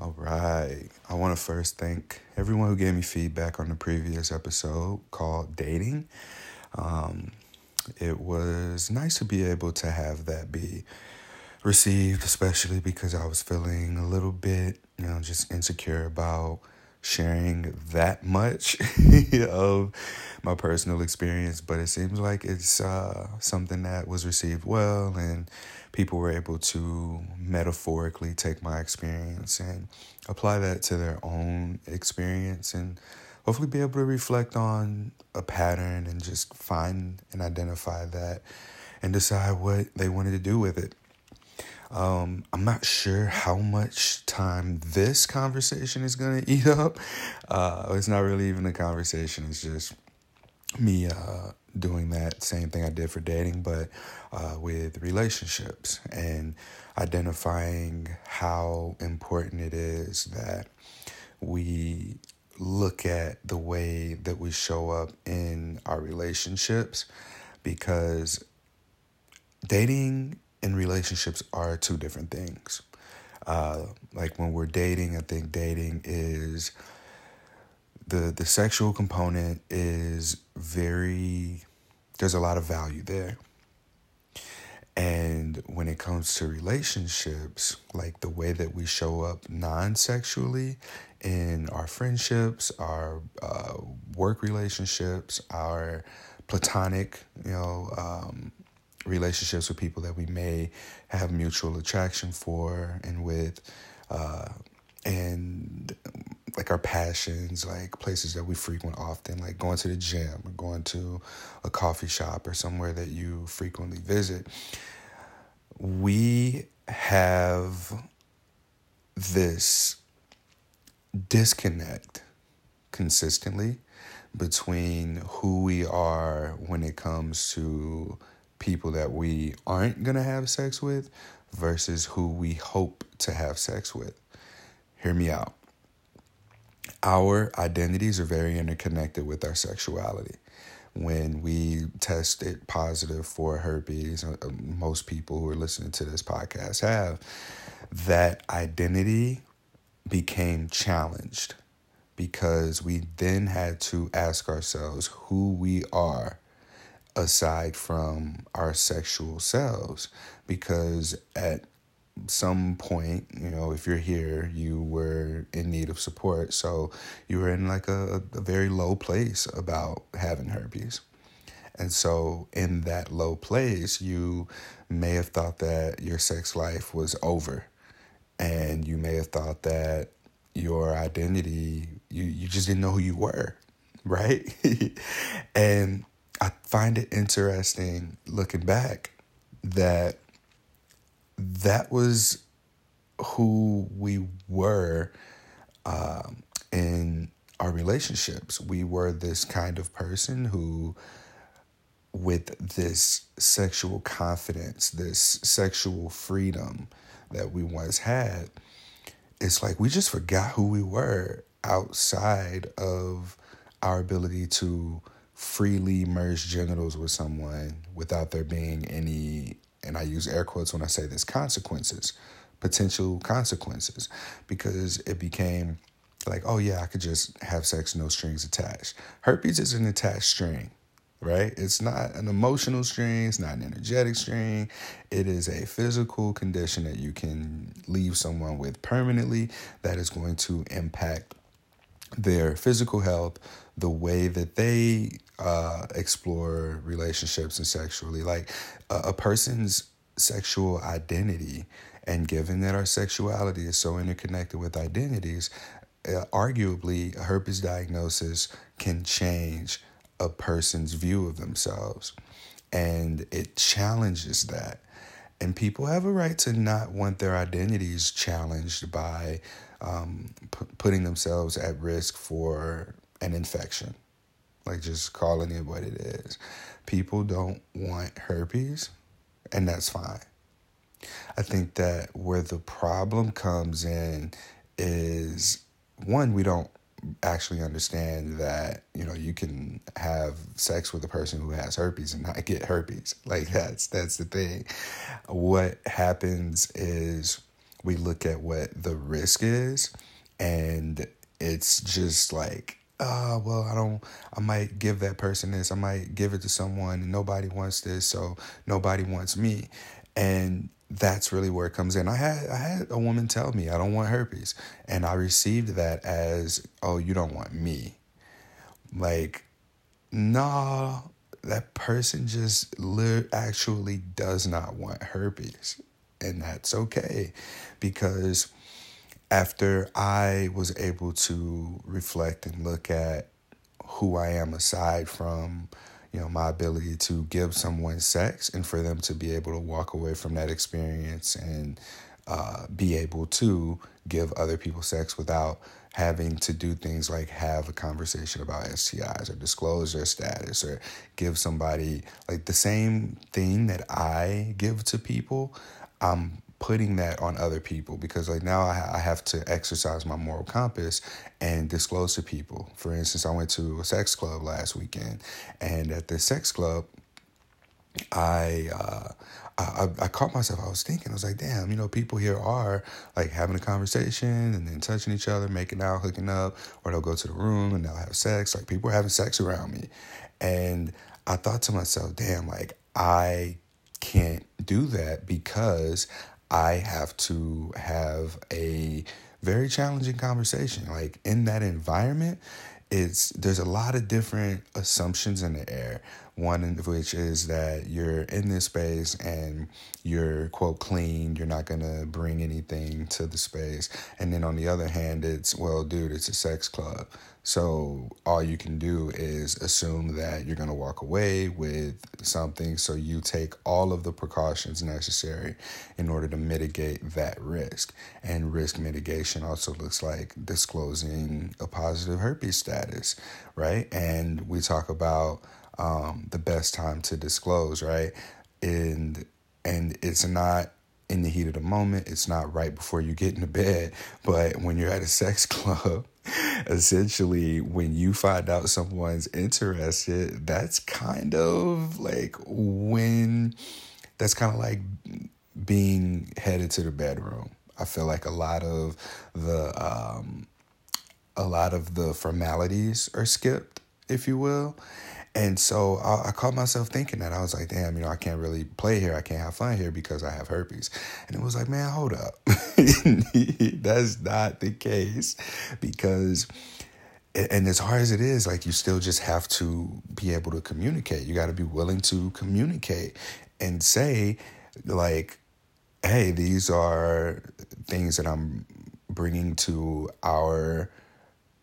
All right. I want to first thank everyone who gave me feedback on the previous episode called Dating. Um, it was nice to be able to have that be received, especially because I was feeling a little bit, you know, just insecure about sharing that much of my personal experience. But it seems like it's uh, something that was received well, and people were able to metaphorically take my experience and apply that to their own experience and hopefully be able to reflect on a pattern and just find and identify that and decide what they wanted to do with it. Um, I'm not sure how much time this conversation is going to eat up. Uh, it's not really even a conversation, it's just me uh, doing that same thing I did for dating, but uh, with relationships and identifying how important it is that we look at the way that we show up in our relationships because dating and relationships are two different things. Uh, like when we're dating, I think dating is the the sexual component is very there's a lot of value there. And when it comes to relationships, like the way that we show up non sexually in our friendships, our uh, work relationships, our platonic, you know, um, relationships with people that we may have mutual attraction for and with, uh, and like our passions, like places that we frequent often, like going to the gym or going to a coffee shop or somewhere that you frequently visit. We have this disconnect consistently between who we are when it comes to people that we aren't going to have sex with versus who we hope to have sex with. Hear me out our identities are very interconnected with our sexuality. When we tested positive for herpes, uh, uh, most people who are listening to this podcast have, that identity became challenged because we then had to ask ourselves who we are aside from our sexual selves. Because at some point, you know, if you're here, you were in need of support. So you were in like a, a very low place about having herpes. And so, in that low place, you may have thought that your sex life was over. And you may have thought that your identity, you, you just didn't know who you were, right? and I find it interesting looking back that that was who we were um, in our relationships. We were this kind of person who, with this sexual confidence, this sexual freedom that we once had, it's like we just forgot who we were outside of our ability to freely merge genitals with someone without there being any and I use air quotes when I say this consequences, potential consequences, because it became like, oh yeah, I could just have sex, no strings attached. Herpes is an attached string, right? It's not an emotional string, it's not an energetic string. It is a physical condition that you can leave someone with permanently that is going to impact their physical health, the way that they uh, explore relationships and sexually. Like a, a person's sexual identity, and given that our sexuality is so interconnected with identities, uh, arguably a herpes diagnosis can change a person's view of themselves. And it challenges that. And people have a right to not want their identities challenged by um, p- putting themselves at risk for an infection. Like just calling it what it is. People don't want herpes, and that's fine. I think that where the problem comes in is one, we don't actually understand that you know you can have sex with a person who has herpes and not get herpes like that's that's the thing what happens is we look at what the risk is, and it's just like, oh, well, I don't, I might give that person this, I might give it to someone, and nobody wants this, so nobody wants me. And that's really where it comes in. I had I had a woman tell me I don't want herpes, and I received that as, oh, you don't want me. Like, nah, that person just li- actually does not want herpes, and that's okay, because after I was able to reflect and look at who I am aside from you know my ability to give someone sex and for them to be able to walk away from that experience and uh, be able to give other people sex without having to do things like have a conversation about STIs or disclose their status or give somebody like the same thing that I give to people. I'm putting that on other people because like now I, I have to exercise my moral compass and disclose to people. For instance, I went to a sex club last weekend, and at the sex club, I, uh, I I caught myself. I was thinking, I was like, damn, you know, people here are like having a conversation and then touching each other, making out, hooking up, or they'll go to the room and they'll have sex. Like people are having sex around me, and I thought to myself, damn, like I can't do that because I have to have a very challenging conversation. Like in that environment, it's there's a lot of different assumptions in the air. One of which is that you're in this space and you're quote clean, you're not gonna bring anything to the space. And then on the other hand, it's well, dude, it's a sex club. So all you can do is assume that you're going to walk away with something. So you take all of the precautions necessary in order to mitigate that risk. And risk mitigation also looks like disclosing a positive herpes status, right? And we talk about um, the best time to disclose, right? And and it's not in the heat of the moment. It's not right before you get into bed, but when you're at a sex club essentially when you find out someone's interested that's kind of like when that's kind of like being headed to the bedroom. I feel like a lot of the um a lot of the formalities are skipped if you will and so I, I, caught myself thinking that I was like, damn, you know, I can't really play here. I can't have fun here because I have herpes. And it was like, man, hold up. That's not the case because, and as hard as it is, like you still just have to be able to communicate. You got to be willing to communicate and say, like, hey, these are things that I'm bringing to our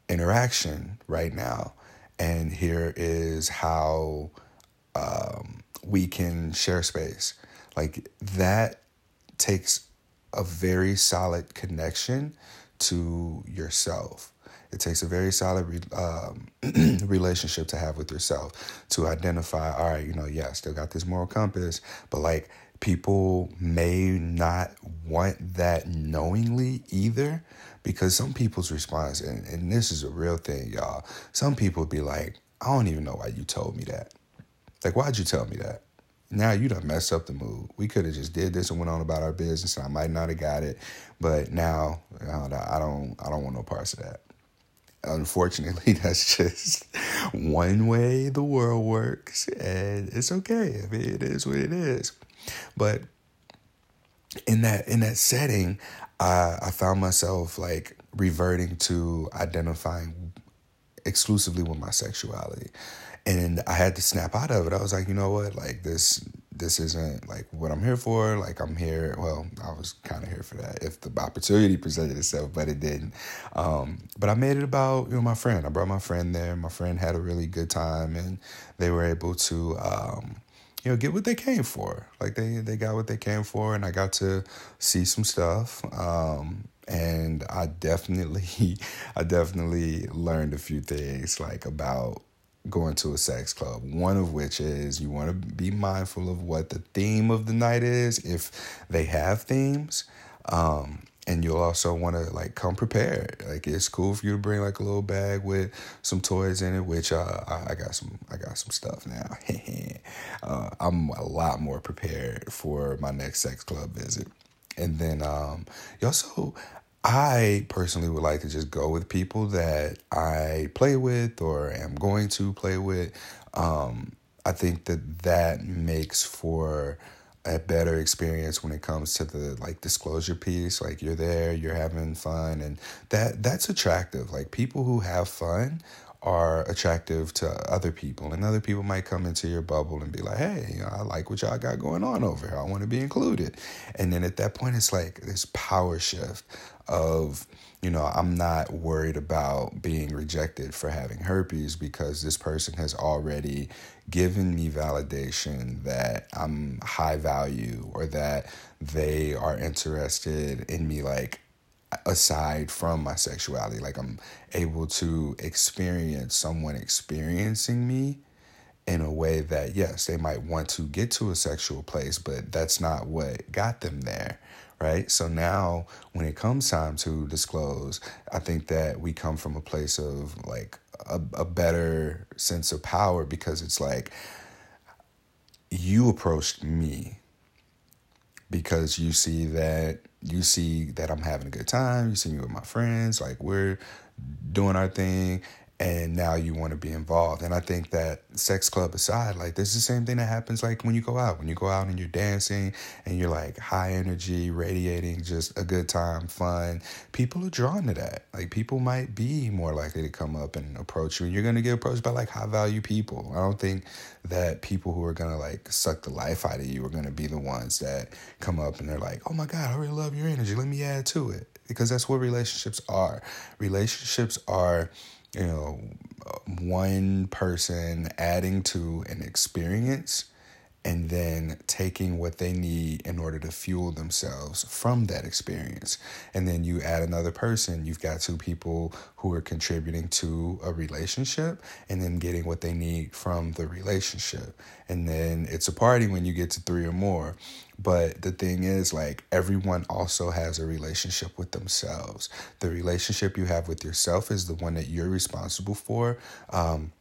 interaction right now and here is how um, we can share space. Like that takes a very solid connection to yourself. It takes a very solid re- um, relationship to have with yourself to identify, all right, you know, yeah, I still got this moral compass, but like people may not want that knowingly either because some people's response, and, and this is a real thing, y'all, some people be like, I don't even know why you told me that. Like, why'd you tell me that? Now you done messed up the mood. We could have just did this and went on about our business, and I might not have got it. But now I don't, I don't want no parts of that. Unfortunately, that's just one way the world works, and it's okay. I mean, it is what it is. But in that in that setting, I I found myself like reverting to identifying exclusively with my sexuality. And I had to snap out of it. I was like, you know what? Like this this isn't like what I'm here for. Like I'm here. Well, I was kind of here for that if the opportunity presented itself, but it didn't. Um, but I made it about you know my friend. I brought my friend there. My friend had a really good time, and they were able to um, you know, get what they came for. Like they they got what they came for, and I got to see some stuff. Um, and I definitely, I definitely learned a few things like about going to a sex club. One of which is you want to be mindful of what the theme of the night is, if they have themes. Um, and you'll also want to like come prepared. Like it's cool for you to bring like a little bag with some toys in it, which uh, I, I got some I got some stuff now. uh, I'm a lot more prepared for my next sex club visit, And then um, you also, I personally would like to just go with people that I play with or am going to play with. Um, I think that that makes for a better experience when it comes to the like disclosure piece like you're there you're having fun and that that's attractive. Like people who have fun are attractive to other people and other people might come into your bubble and be like hey you know, i like what y'all got going on over here. I want to be included. And then at that point it's like this power shift of you know i'm not worried about being rejected for having herpes because this person has already given me validation that i'm high value or that they are interested in me like aside from my sexuality. Like I'm able to experience someone experiencing me in a way that, yes, they might want to get to a sexual place, but that's not what got them there. Right. So now when it comes time to disclose, I think that we come from a place of like a, a better sense of power because it's like you approached me because you see that you see that I'm having a good time. You see me with my friends, like we're doing our thing, and now you want to be involved. And I think that sex club aside, like this is the same thing that happens like when you go out. When you go out and you're dancing and you're like high energy, radiating just a good time, fun, people are drawn to that. Like people might be more likely to come up and approach you. And you're gonna get approached by like high value people. I don't think that people who are gonna like suck the life out of you are gonna be the ones that come up and they're like, Oh my God, I really love your energy. Let me add to it. Because that's what relationships are. Relationships are you know, one person adding to an experience and then taking what they need in order to fuel themselves from that experience. And then you add another person, you've got two people who are contributing to a relationship and then getting what they need from the relationship. And then it's a party when you get to three or more. But the thing is, like, everyone also has a relationship with themselves. The relationship you have with yourself is the one that you're responsible for um,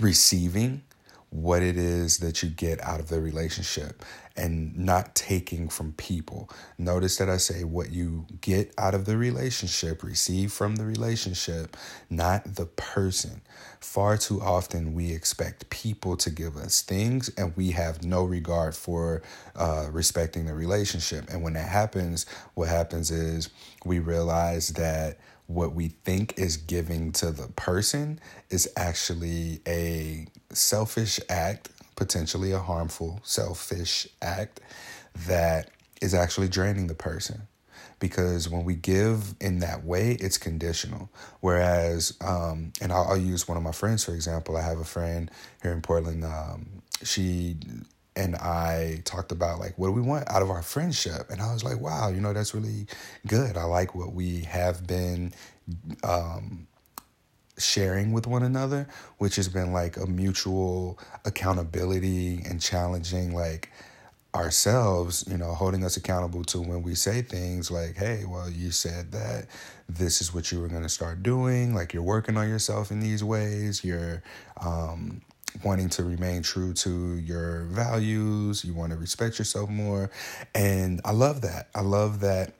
receiving what it is that you get out of the relationship and not taking from people. Notice that I say what you get out of the relationship, receive from the relationship, not the person. Far too often we expect people to give us things and we have no regard for uh, respecting the relationship. And when that happens, what happens is we realize that what we think is giving to the person is actually a selfish act, potentially a harmful, selfish act that is actually draining the person. Because when we give in that way, it's conditional. Whereas, um, and I'll, I'll, use one of my friends, for example. I have a friend here in Portland. Um, she and I talked about like what do we want out of our friendship, and I was like, wow, you know, that's really good. I like what we have been um, sharing with one another, which has been like a mutual accountability and challenging like ourselves, you know, holding us accountable to when we say things like, hey, well, you said that this is what you were going to start doing. Like, you're working on yourself in these ways. You're um, wanting to remain true to your values. You want to respect yourself more. And I love that. I love that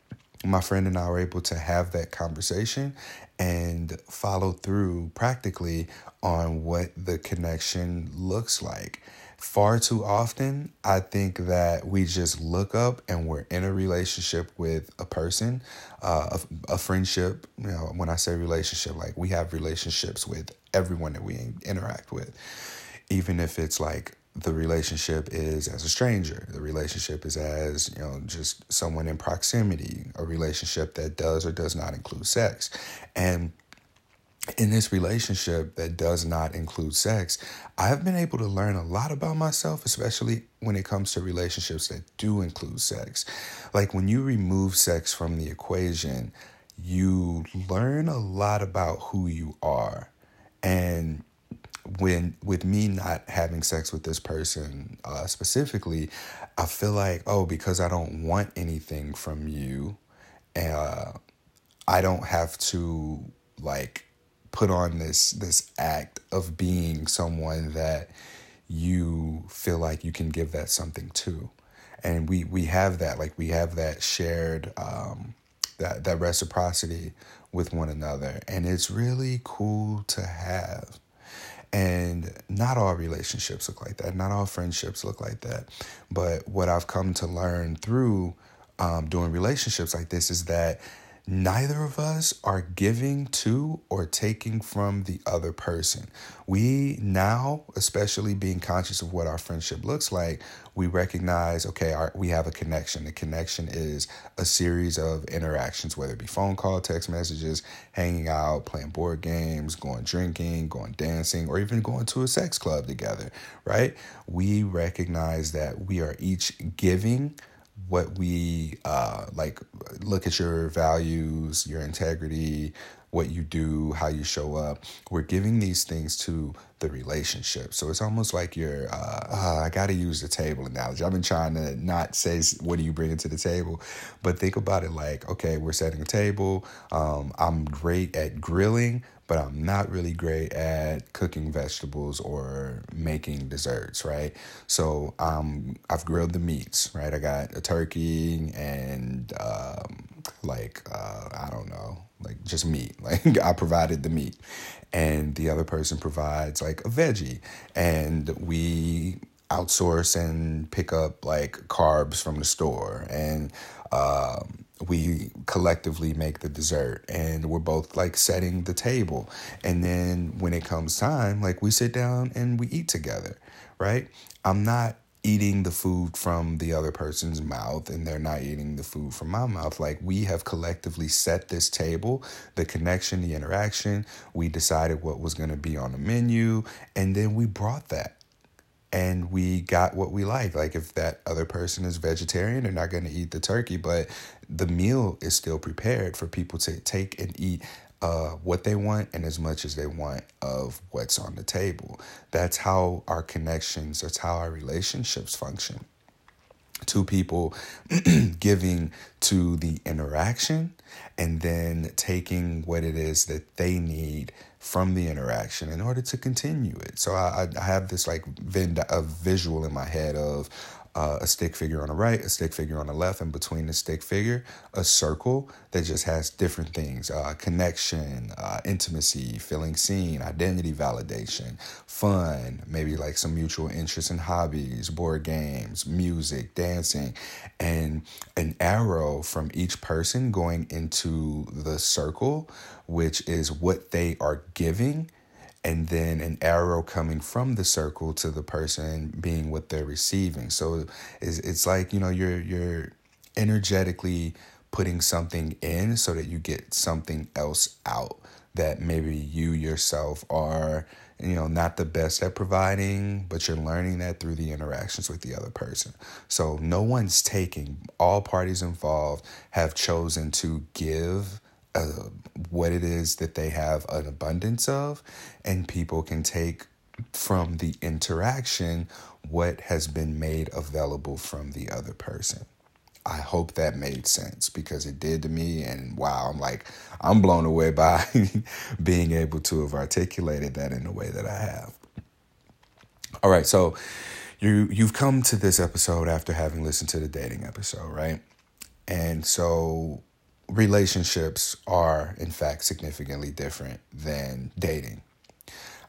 my friend and I were able to have that conversation and follow through practically on what the connection looks like. Far too often, I think that we just look up and we're in a relationship with a person, uh, a, a friendship. You know, when I say relationship, like we have relationships with everyone that we interact with, even if it's like the relationship is as a stranger. The relationship is as, you know, just someone in proximity, a relationship that does or does not include sex. And in this relationship that does not include sex, I've been able to learn a lot about myself, especially when it comes to relationships that do include sex. Like when you remove sex from the equation, you learn a lot about who you are. And when with me not having sex with this person uh, specifically, I feel like oh because I don't want anything from you, uh, I don't have to like put on this this act of being someone that you feel like you can give that something to. and we we have that like we have that shared um, that that reciprocity with one another, and it's really cool to have. And not all relationships look like that. Not all friendships look like that. But what I've come to learn through um, doing relationships like this is that neither of us are giving to or taking from the other person. We now, especially being conscious of what our friendship looks like, we recognize okay, our, we have a connection. The connection is a series of interactions, whether it be phone call, text messages, hanging out, playing board games, going drinking, going dancing, or even going to a sex club together, right? We recognize that we are each giving what we uh, like look at your values your integrity what you do how you show up. We're giving these things to the relationship. So it's almost like you're uh, uh, i gotta use the table analogy. I've been trying to not say what do you bring to the table but think about it like okay we're setting a table um, i'm great at grilling but I'm not really great at cooking vegetables or making desserts, right? So um, I've grilled the meats, right? I got a turkey and um, like uh, I don't know, like just meat. Like I provided the meat, and the other person provides like a veggie, and we outsource and pick up like carbs from the store and. Um, we collectively make the dessert and we're both like setting the table. And then when it comes time like we sit down and we eat together right? I'm not eating the food from the other person's mouth and they're not eating the food from my mouth. Like we have collectively set this table the connection the interaction. We decided what was going to be on the menu and then we brought that and we got what we like. Like if that other person is vegetarian, they're not going to eat the turkey, but the meal is still prepared for people to take and eat uh, what they want and as much as they want of what's on the table. That's how our connections, that's how our relationships function. Two people giving to the interaction and then taking what it is that they need from the interaction in order to continue it. So I, I have this like a visual in my head of uh, a stick figure on the right, a stick figure on the left, and between the stick figure, a circle that just has different things uh, connection, uh, intimacy, feeling seen, identity validation, fun, maybe like some mutual interests and hobbies, board games, music, dancing, and an arrow from each person going into the circle, which is what they are giving and then an arrow coming from the circle to the person being what they're receiving. So it's, it's like, you know, you're you're energetically putting something in so that you get something else out that maybe you yourself are you know not the best at providing but you're learning that through the interactions with the other person so no one's taking all parties involved have chosen to give uh, what it is that they have an abundance of, and people can take from the interaction what has been made available from the other person. I hope that made sense because it did to me. And wow, I'm like, I'm blown away by being able to have articulated that in the way that I have. All right, so you you've come to this episode after having listened to the dating episode, right? And so relationships are, in fact, significantly different than dating.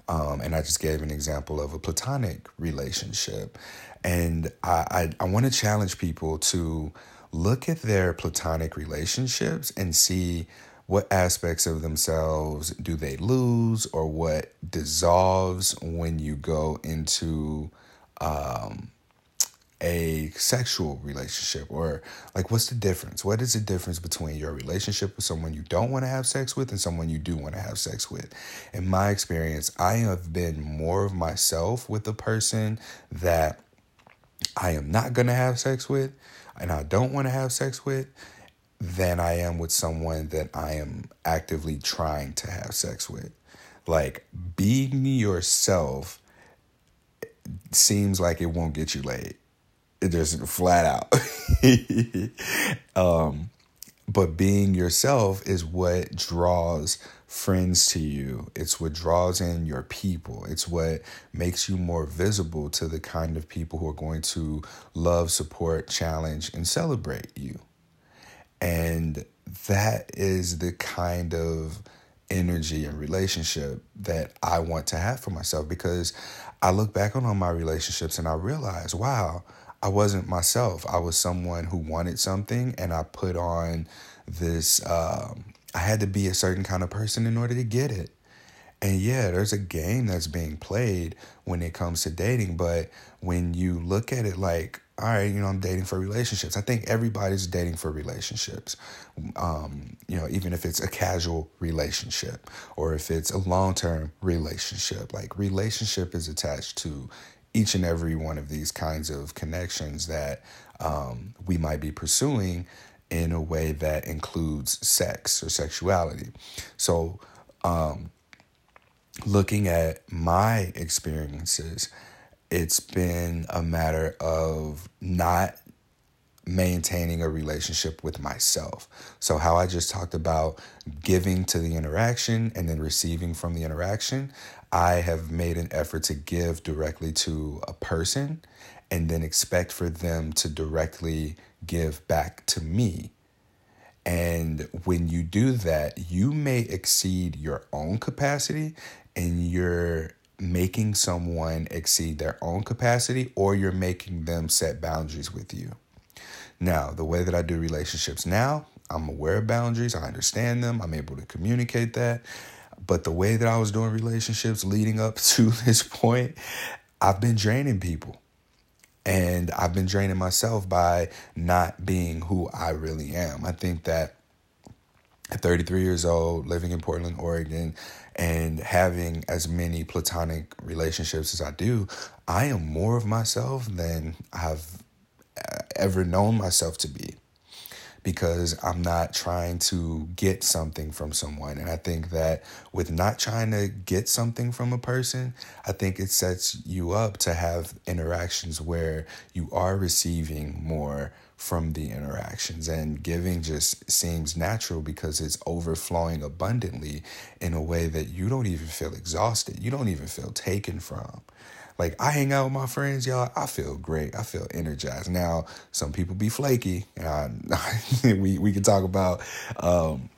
Um, and I just gave an example of a platonic relationship. And I, I, I want to challenge people to look at their platonic relationships and see what aspects of themselves do they lose or what dissolves when you go into um, a sexual relationship or like what's the difference? What is the difference between your relationship with someone you don't want to have sex with and someone you do want to have sex with? In my experience i have been more of myself with the person that i am not going to have sex with and i don't want to have sex with than i am with someone that i am actively trying to have sex with. Like being yourself seems like it won't get you laid just flat out. um, but being yourself is what draws friends to you. It's what draws in your people. It's what makes you more visible to the kind of people who are going to love, support, challenge, and celebrate you. And that is the kind of energy and relationship that I want to have for myself because I look back on all my relationships and I realize, wow, I wasn't myself. I was someone who wanted something and I put on this, um, I had to be a certain kind of person in order to get it. And yeah, there's a game that's being played when it comes to dating, but when you look at it like, all right, you know, I'm dating for relationships. I think everybody's dating for relationships. Um, you know, even if it's a casual relationship or if it's a long term relationship, like relationship is attached to each and every one of these kinds of connections that um, we might be pursuing in a way that includes sex or sexuality. So, um, looking at my experiences, it's been a matter of not maintaining a relationship with myself. So, how I just talked about giving to the interaction and then receiving from the interaction, I have made an effort to give directly to a person and then expect for them to directly give back to me. And when you do that, you may exceed your own capacity and you're making someone exceed their own capacity or you're making them set boundaries with you. Now, the way that I do relationships now, I'm aware of boundaries, I understand them, I'm able to communicate that. But the way that I was doing relationships leading up to this point, I've been draining people. And I've been draining myself by not being who I really am. I think that at 33 years old, living in Portland, Oregon, and having as many platonic relationships as I do, I am more of myself than I've uh, ever known myself to be because I'm not trying to get something from someone. And I think that with not trying to get something from a person, I think it sets you up to have interactions where you are receiving more from the interactions and giving just seems natural because it's overflowing abundantly in a way that you don't even feel exhausted. You don't even feel taken from. Like I hang out with my friends, y'all. I feel great. I feel energized. Now, some people be flaky. We we can talk about. Um,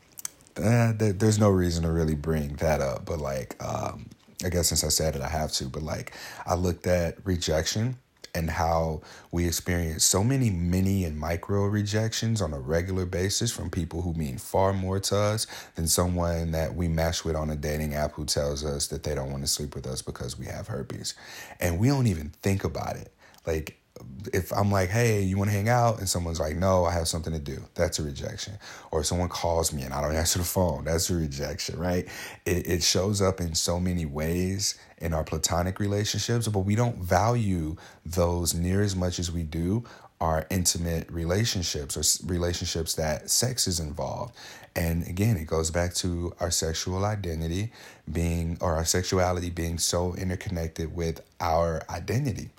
uh, there's no reason to really bring that up, but like, um, I guess since I said it, I have to. But like, I looked at rejection and how we experience so many mini and micro rejections on a regular basis from people who mean far more to us than someone that we match with on a dating app who tells us that they don't want to sleep with us because we have herpes. And we don't even think about it. Like if I'm like, hey, you want to hang out? And someone's like, no, I have something to do. That's a rejection. Or if someone calls me and I don't answer the phone, that's a rejection, right? It, it shows up in so many ways in our platonic relationships, but we don't value those near as much as we do our intimate relationships or relationships that sex is involved. And again, it goes back to our sexual identity being, or our sexuality being so interconnected with our identity.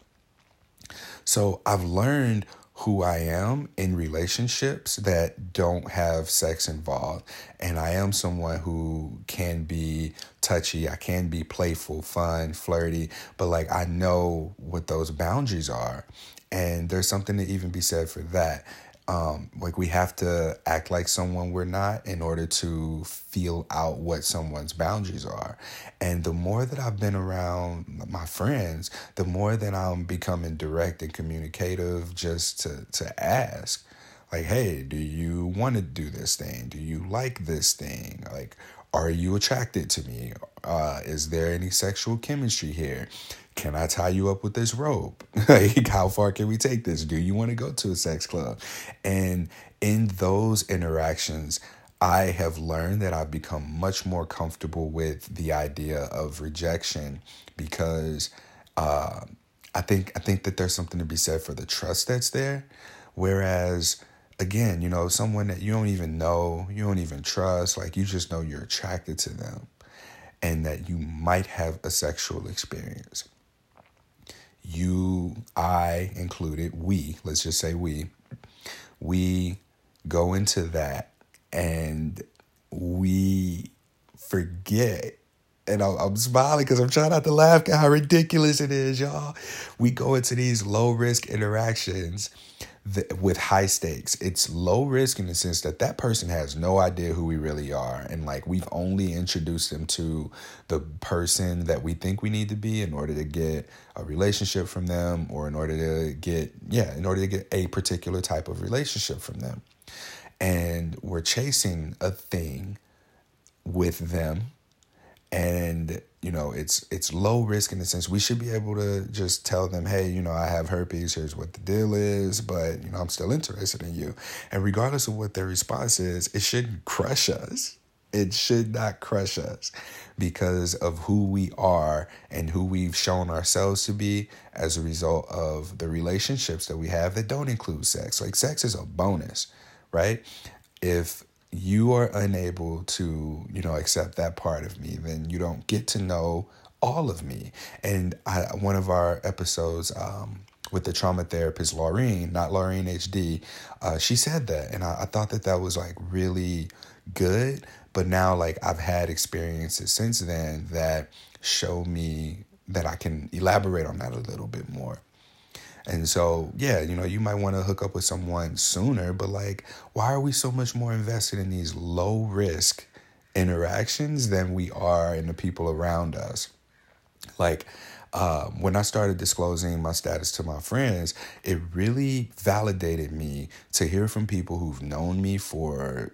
So I've learned who I am in relationships that don't have sex involved. And I am someone who can be touchy, I can be playful, fun, flirty, but like I know what those boundaries are. And there's something to even be said for that um, like we have to act like someone we're not in order to feel out what someone's boundaries are. And the more that I've been around my friends, the more that I'm becoming direct and communicative just to, to ask, like, hey, do you want to do this thing? Do you like this thing? Like, are you attracted to me? Uh, is there any sexual chemistry here? Can I tie you up with this rope? like, how far can we take this? Do you want to go to a sex club? And in those interactions, I have learned that I've become much more comfortable with the idea of rejection because uh, I think I think that there's something to be said for the trust that's there. Whereas again, you know, someone that you don't even know, you don't even trust, like you just know you're attracted to them and that you might have a sexual experience you, I included, we, let's just say we, we go into that and we forget and I'm, smiling because I'm trying not to laugh at how ridiculous it is, y'all. We go into these low risk interactions with high stakes. It's low risk in the sense that that person has no idea who we really are. And like we've only introduced them to the person that we think we need to be in order to get a relationship from them or in order to get, yeah, in order to get a particular type of relationship from them. And we're chasing a thing with them and you know it's it's low risk in the sense we should be able to just tell them hey you know i have herpes. Here's what the deal is but you know i'm still interested in you. And regardless of what their response is it shouldn't crush us. It should not crush us because of who we are and who we've shown ourselves to be as a result of the relationships that we have that don't include sex. Like sex is a bonus right? If you are unable to, you know, accept that part of me, then you don't get to know all of me. And I, one of our episodes um, with the trauma therapist Laureen, not Laureen HD, uh, she said that, and I, I thought that that was like really good. But now, like I've had experiences since then that show me that I can elaborate on that a little bit more. And so, yeah, you know, you might want to hook up with someone sooner, but like, why are we so much more invested in these low risk interactions than we are in the people around us? Like, um, when I started disclosing my status to my friends, it really validated me to hear from people who've known me for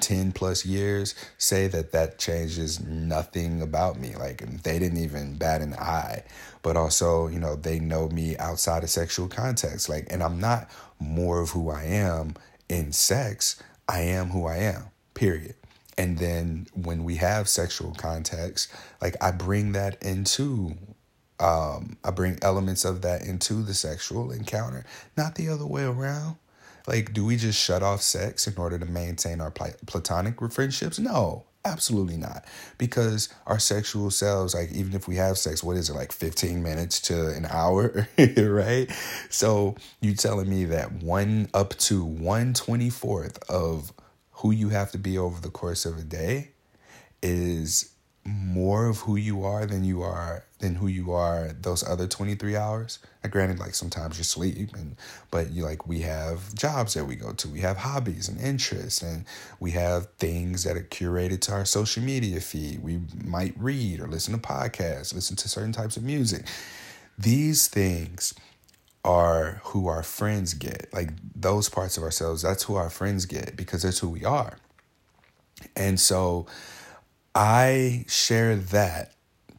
10 plus years say that that changes nothing about me. Like they didn't even bat an eye. But also, you know, they know me outside of sexual context. Like, and I'm not more of who I am in sex, I am who I am, period. And then when we have sexual context, like I bring that into um, I bring elements of that into the sexual encounter, not the other way around. Like, do we just shut off sex in order to maintain our platonic friendships? No, absolutely not. Because our sexual selves, like, even if we have sex, what is it, like 15 minutes to an hour, right? So, you telling me that one up to 124th of who you have to be over the course of a day is more of who you are than you are than who you are those other 23 hours. And granted like sometimes you sleep and but you like we have jobs that we go to. We have hobbies and interests and we have things that are curated to our social media feed. We might read or listen to podcasts listen to certain types of music. These things are who our friends get. Like those parts of ourselves that's who our friends get because that's who we are. And so I share that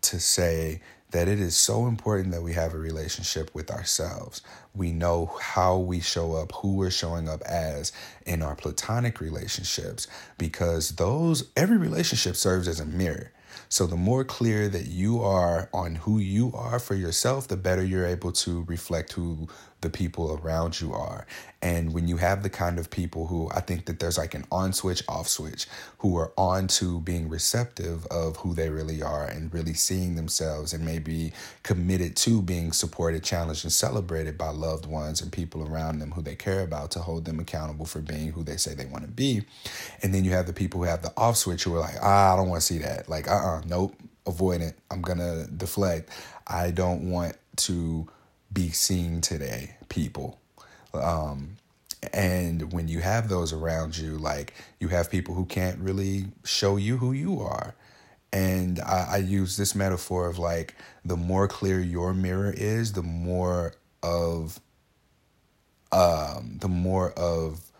to say that it is so important that we have a relationship with ourselves. We know how we show up, who we're showing up as in our platonic relationships, because those, every relationship serves as a mirror. So, the more clear that you are on who you are for yourself, the better you're able to reflect who the people around you are. And when you have the kind of people who I think that there's like an on switch, off switch, who are on to being receptive of who they really are and really seeing themselves and maybe committed to being supported, challenged, and celebrated by loved ones and people around them who they care about to hold them accountable for being who they say they want to be. And then you have the people who have the off switch who are like, ah, I don't want to see that. Like, uh uh-uh, nope, avoid it. I'm to deflect. I don't want to be seen today, people. Um, and when you have those around you, like you have people who can't really show you who you are. And I, I use this metaphor of like the more clear your mirror is, the more of um, the more of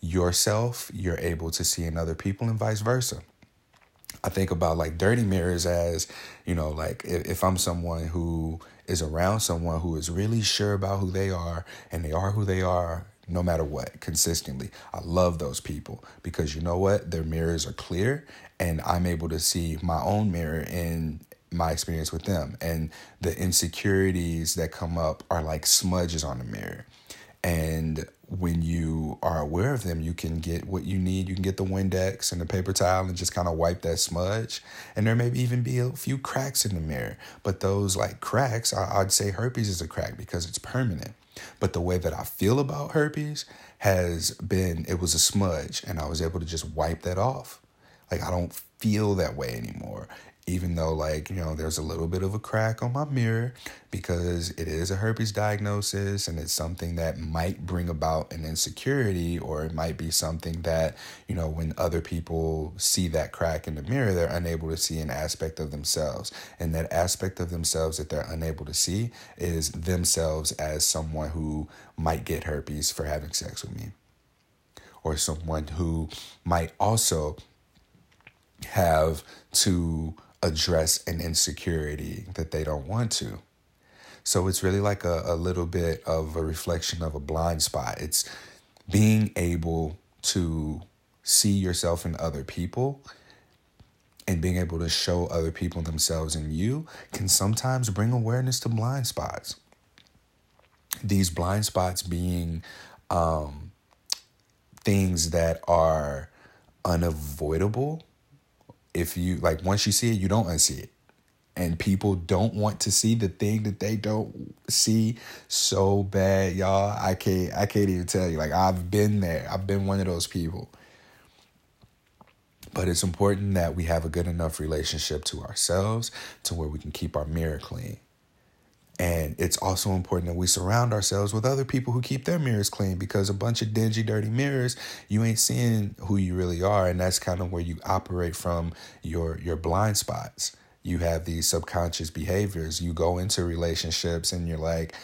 yourself you're able to see in other people and vice versa. I think about like dirty mirrors as, you know, like if, if I'm someone who is around someone who is really sure about who they are and they are who they are no matter what consistently. I love those people because you know what? Their mirrors are clear and I'm able to see my own mirror in my experience with them. And the insecurities that come up are like smudges on the mirror. And when you are aware of them, you can get what you need. You can get the Windex and the paper towel and just kind of wipe that smudge. And there may even be a few cracks in the mirror. But those like cracks, I'd say herpes is a crack because it's permanent. But the way that I feel about herpes has been it was a smudge and I was able to just wipe that off. Like I don't feel that way anymore even though like you know there's a little bit of a crack on my mirror because it is a herpes diagnosis and it's something that might bring about an insecurity or it might be something that you know when other people see that crack in the mirror they're unable to see an aspect of themselves. And that aspect of themselves that they're unable to see is themselves as someone who might get herpes for having sex with me. Or someone who might also have to address an insecurity that they don't want to. So it's really like a, a little bit of a reflection of a blind spot. It's being able to see yourself in other people and being able to show other people themselves in you can sometimes bring awareness to blind spots. These blind spots being um, things that are unavoidable if you like once you see it, you don't unsee it. And people don't want to see the thing that they don't see so bad, y'all. I can't I can't even tell you. Like I've been there. I've been one of those people. But it's important that we have a good enough relationship to ourselves to where we can keep our mirror clean. And it's also important that we surround ourselves with other people who keep their mirrors clean because a bunch of dingy, dirty mirrors, you ain't seeing who you really are. And that's kind of where you operate from your your blind spots. You have these subconscious behaviors. You go into relationships and you're like,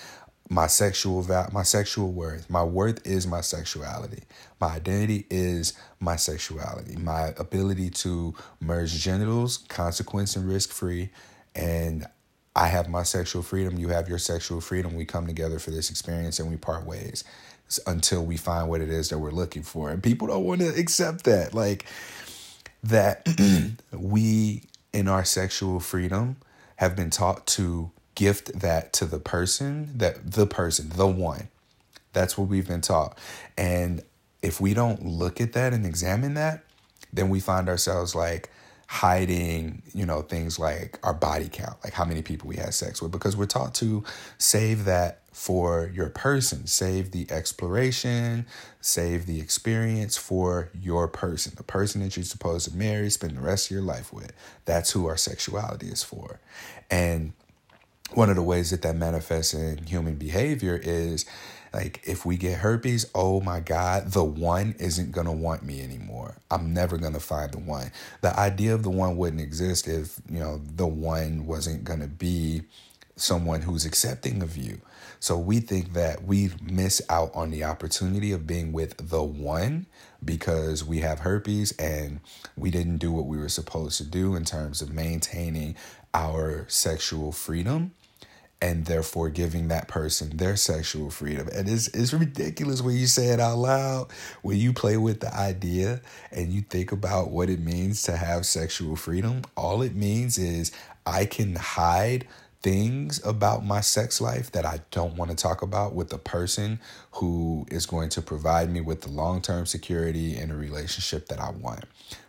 my sexual val- my sexual worth. My worth is my sexuality. My identity is my sexuality. My ability to merge genitals, consequence and risk free, and I have my sexual freedom, you have your sexual freedom. We come together for this experience and we part ways until we find what it is that we're looking for. And people don't want to accept that. Like that we in our sexual freedom have been taught to gift that to the person, that the person, the one. That's what we've been taught. And if we don't look at that and examine that, then we find ourselves like, hiding, you know, things like our body count, like how many people we had sex with, because we're taught to save that for your person, save the exploration, save the experience for your person, the person that you're supposed to marry, spend the rest of your life with. That's who our sexuality is for. And one of the ways that that manifests in human behavior is like if we get herpes, oh my God, the one isn't gonna want me anymore. I'm never gonna find the one. The idea of the one wouldn't exist if, you know, the one wasn't gonna be someone who's accepting of you. So we think that we miss out on the opportunity of being with the one because we have herpes and we didn't do what we were supposed to do in terms of maintaining our sexual freedom and therefore giving that person their sexual freedom. And it's, it's ridiculous when you say it out loud, when you play with the idea and you think about what it means to have sexual freedom. All it means is I can hide things about my sex life that I don't want to talk about with the person who is going to provide me with the long term security in a relationship that I want.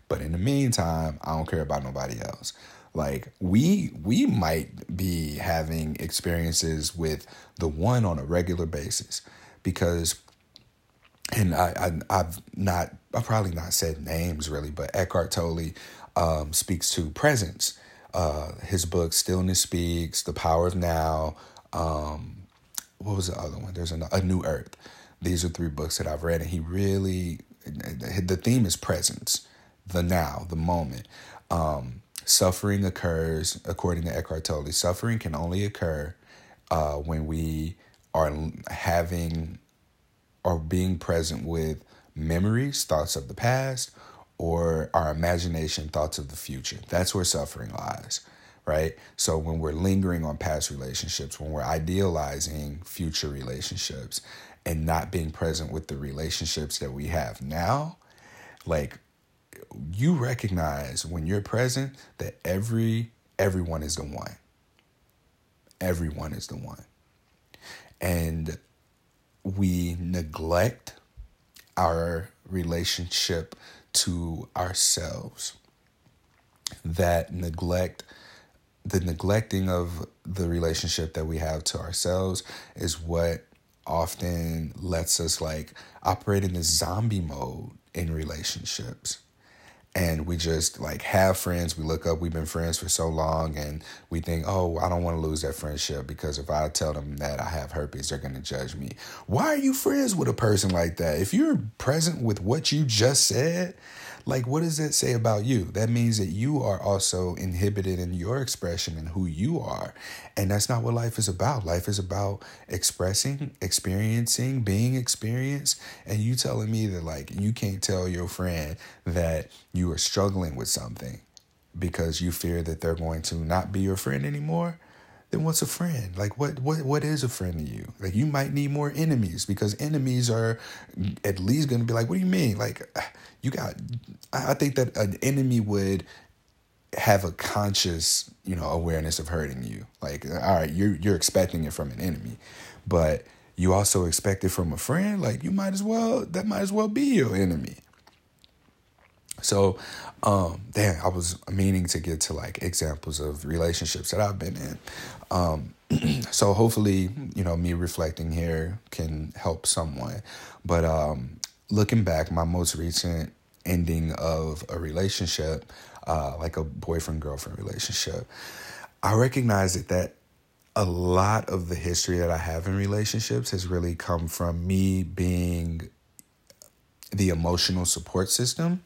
But in the meantime, I don't care about nobody else. Like we we might be having experiences with the one on a regular basis because and I, I have not I've probably not said names really, but Eckhart Tolle um, speaks to presence. Uh, his book Stillness Speaks, The Power of Now. Um, what was the other one? There's a, a New Earth. These are three books that I've read, and he really the theme is presence, the now, the moment. Um, Suffering occurs, according to Eckhart Tolle, suffering can only occur uh, when we are having or being present with memories, thoughts of the past, or our imagination, thoughts of the future. That's where suffering lies, right? So when we're lingering on past relationships, when we're idealizing future relationships and not being present with the relationships that we have now, like you recognize when you're present that every everyone is the one. Everyone is the one. And we neglect our relationship to ourselves. That neglect the neglecting of the relationship that we have to ourselves is what often lets us like operate in this zombie mode in relationships and we just like have friends. We look up, we've been friends for so long, and we think, oh, I don't want to lose that friendship because if I tell them that I have herpes, they're going to judge me. Why are you friends with a person like that? If you're present with what you just said, like, what does that say about you? That means that you are also inhibited in your expression and who you are. And that's not what life is about. Life is about expressing, experiencing, being experienced. And you telling me that, like, you can't tell your friend that you are struggling with something because you fear that they're going to not be your friend anymore then what's a friend? Like what what what is a friend to you? Like you might need more enemies because enemies are at least going to be like, what do you mean? Like you got I think that an enemy would have a conscious, you know, awareness of hurting you. Like all right, you're you're expecting it from an enemy, but you also expect it from a friend, like you might as well that might as well be your enemy. So, um, damn, I was meaning to get to like examples of relationships that I've been in. Um, so hopefully, you know, me reflecting here can help someone. But um, looking back, my most recent ending of a relationship, uh, like a boyfriend girlfriend relationship, I recognize that that a lot of the history that I have in relationships has really come from me being the emotional support system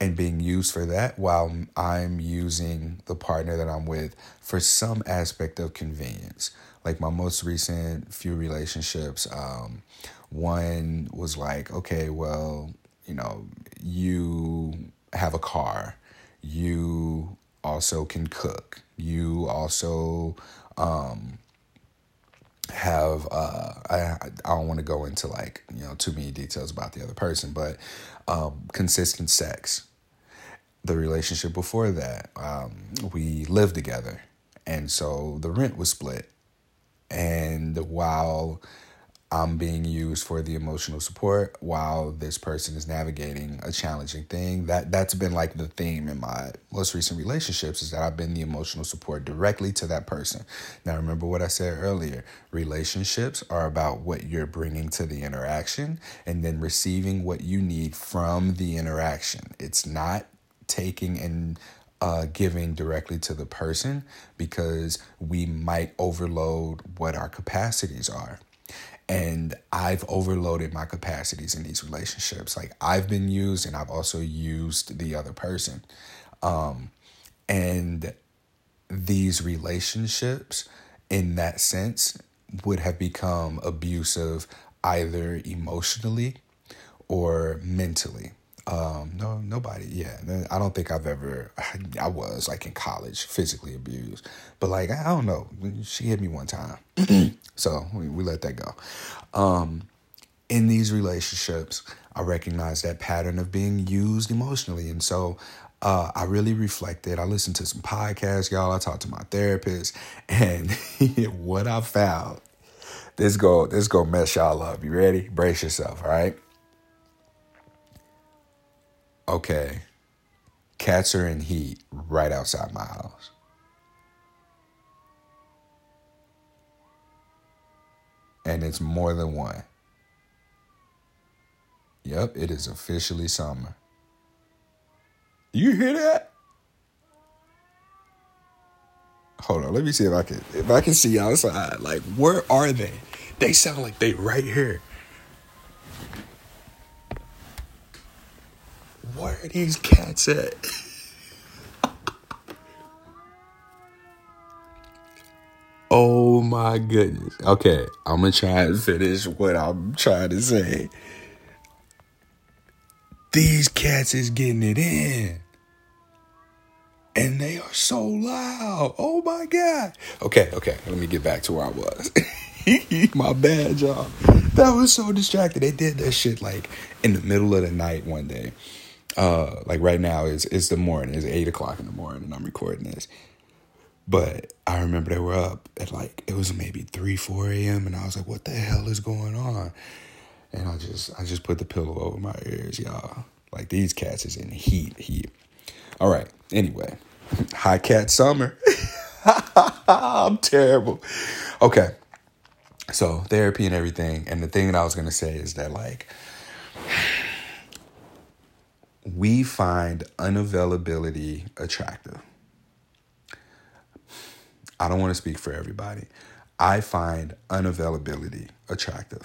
and being used for that while I'm using the partner that I'm with for some aspect of convenience. Like my most recent few relationships, um, one was like, okay, well, you know, you have a car, you also can cook, you also um, have uh, I I don't want to go into like you know too many details about the other person, but um, consistent sex the relationship before that, um, we lived together. And so the rent was split. And while I'm being used for the emotional support while this person is navigating a challenging thing. That that's been like the theme in my most recent relationships is that I've been the emotional support directly to that person. Now remember what I said earlier. Relationships are about what you're bringing to the interaction and then receiving what you need from the interaction. It's not taking and uh, giving directly to the person because we might overload what our capacities are. And I've overloaded my capacities in these relationships. Like I've been used and I've also used the other person. Um, and these relationships, in that sense, would have become abusive either emotionally or mentally. Um, no, nobody. Yeah, I don't think I've ever. I was like in college, physically abused, but like I don't know. She hit me one time, so we, we let that go. Um, in these relationships, I recognize that pattern of being used emotionally, and so uh, I really reflected. I listened to some podcasts, y'all. I talked to my therapist, and what I found. This go this go mess y'all up. You ready? Brace yourself. All right. Okay, cats are in heat right outside my house. And it's more than one. Yep, it is officially summer. You hear that? Hold on, let me see if I can if I can see outside. Like, where are they? They sound like they right here. Where are these cats at? oh my goodness. Okay, I'm gonna try and finish what I'm trying to say. These cats is getting it in. And they are so loud. Oh my God. Okay, okay, let me get back to where I was. my bad, y'all. That was so distracted. They did that shit like in the middle of the night one day uh like right now is it's the morning. It's eight o'clock in the morning and i'm recording this. But i remember they were up at like it was maybe 3 4 a.m and i was like what the hell is going on? And i just i just put the pillow over my ears y'all. Like these cats is in heat heat. All right. Anyway high cat summer. I'm terrible. Okay. So therapy and everything. And the thing that I was gonna say is that like we find unavailability attractive. I don't want to speak for everybody. I find unavailability attractive.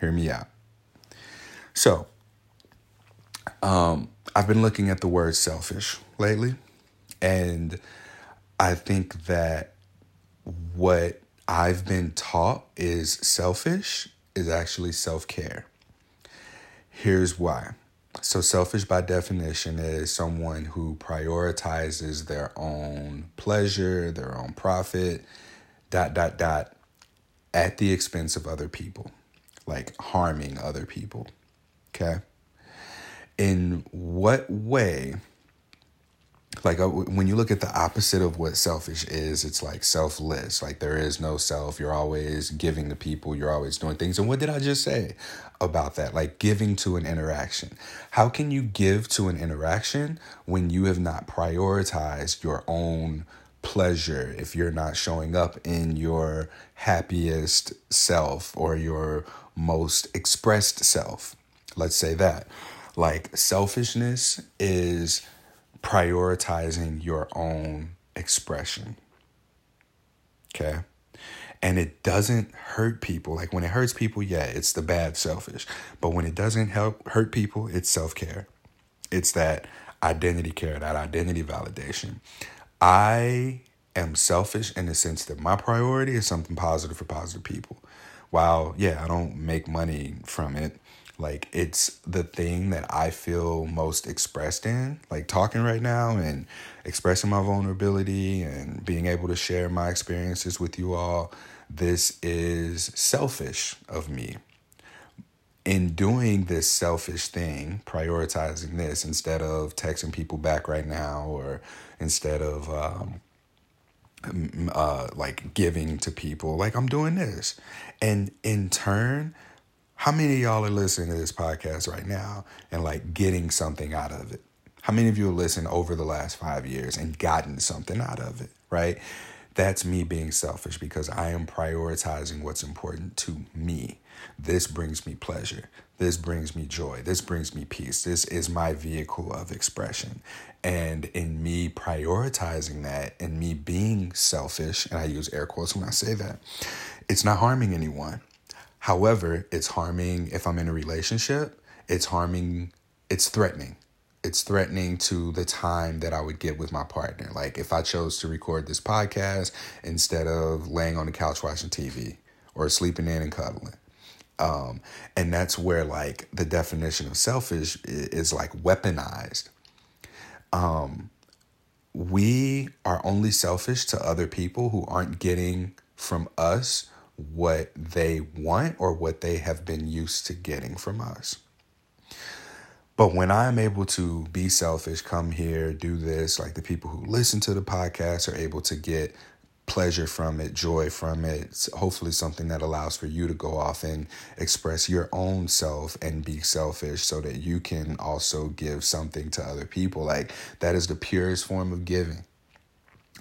Hear me out. So, um, I've been looking at the word selfish lately, and I think that what I've been taught is selfish is actually self care. Here's why. So, selfish by definition is someone who prioritizes their own pleasure, their own profit, dot, dot, dot, at the expense of other people, like harming other people. Okay. In what way like uh, when you look at the opposite of what selfish is it's like selfless like there is no self you're always giving to people you're always doing things and what did i just say about that like giving to an interaction how can you give to an interaction when you have not prioritized your own pleasure if you're not showing up in your happiest self or your most expressed self let's say that like selfishness is prioritizing your own expression. Okay. And it doesn't hurt people. Like when it hurts people, yeah, it's the bad selfish. But when it doesn't help hurt people, it's self care. It's that identity care, that identity validation. I am selfish in the sense that my priority is something positive for positive people. While, yeah, I don't make money from it, like it's the thing that I feel most expressed in, like talking right now and expressing my vulnerability and being able to share my experiences with you all. This is selfish of me. In doing this selfish thing, prioritizing this instead of texting people back right now or instead of um, uh, like giving to people, like I'm doing this. And in turn, how many of y'all are listening to this podcast right now and like getting something out of it? How many of you have listened over the last five years and gotten something out of it, right? That's me being selfish because I am prioritizing what's important to me. This brings me pleasure. This brings me joy. This brings me peace. This is my vehicle of expression. And in me prioritizing that and me being selfish, and I use air quotes when I say that, it's not harming anyone However, it's harming if I'm in a relationship, it's harming, it's threatening. It's threatening to the time that I would get with my partner. Like if I chose to record this podcast instead of laying on the couch watching TV or sleeping in and cuddling. Um, and that's where like the definition of selfish is, like weaponized. Um, we are only selfish to other people who aren't getting from us what they want or what they have been used to getting from us. But when I'm able to be selfish, come here, do this, like the people who listen to the podcast are able to get pleasure from it, joy from it, it's hopefully something that allows for you to go off and express your own self and be selfish so that you can also give something to other people. Like that is the purest form of giving.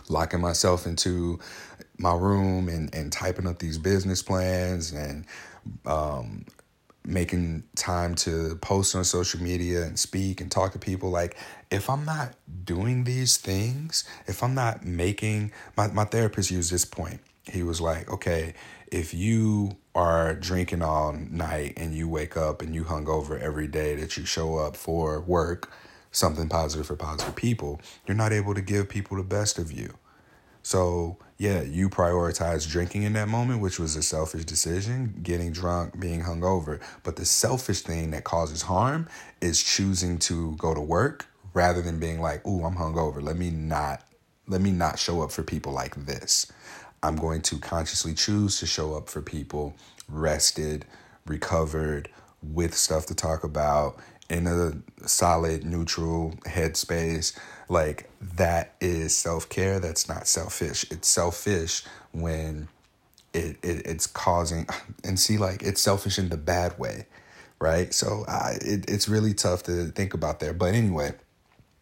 Locking myself into my room and, and typing up these business plans and um, making time to post on social media and speak and talk to people. Like if i'm not doing these things if i'm not making my, my therapist used this point. He was like okay if you are drinking all night and you wake up and you hung over every day that you show up for work something positive for positive people you're not able to give people the best of you so, yeah, you prioritize drinking in that moment, which was a selfish decision, getting drunk, being hungover. But the selfish thing that causes harm is choosing to go to work rather than being like, "Ooh, I'm hungover. Let me not let me not show up for people like this." I'm going to consciously choose to show up for people rested, recovered, with stuff to talk about in a solid neutral headspace like that is self-care that's not selfish. It's selfish when it, it it's causing and see like it's selfish in the bad way right? So I, it, it's really tough to think about there. But anyway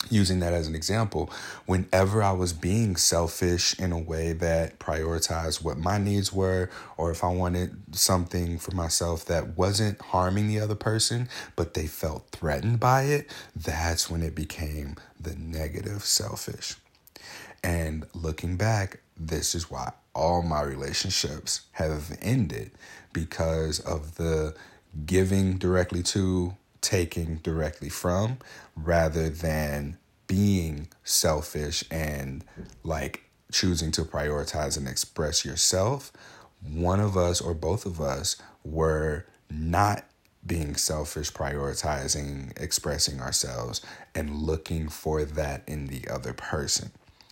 using that as an example, whenever I was being selfish in a way that prioritized what my needs were, or if I wanted something for myself that wasn't harming the other person, but they felt threatened by it, that's when it became the negative selfish. And looking back, this is why all my relationships have ended because of the giving directly to taking directly from rather than being selfish and like choosing to prioritize and express yourself, one of us or both of us were not being selfish, prioritizing, expressing ourselves, and looking for that in the other person.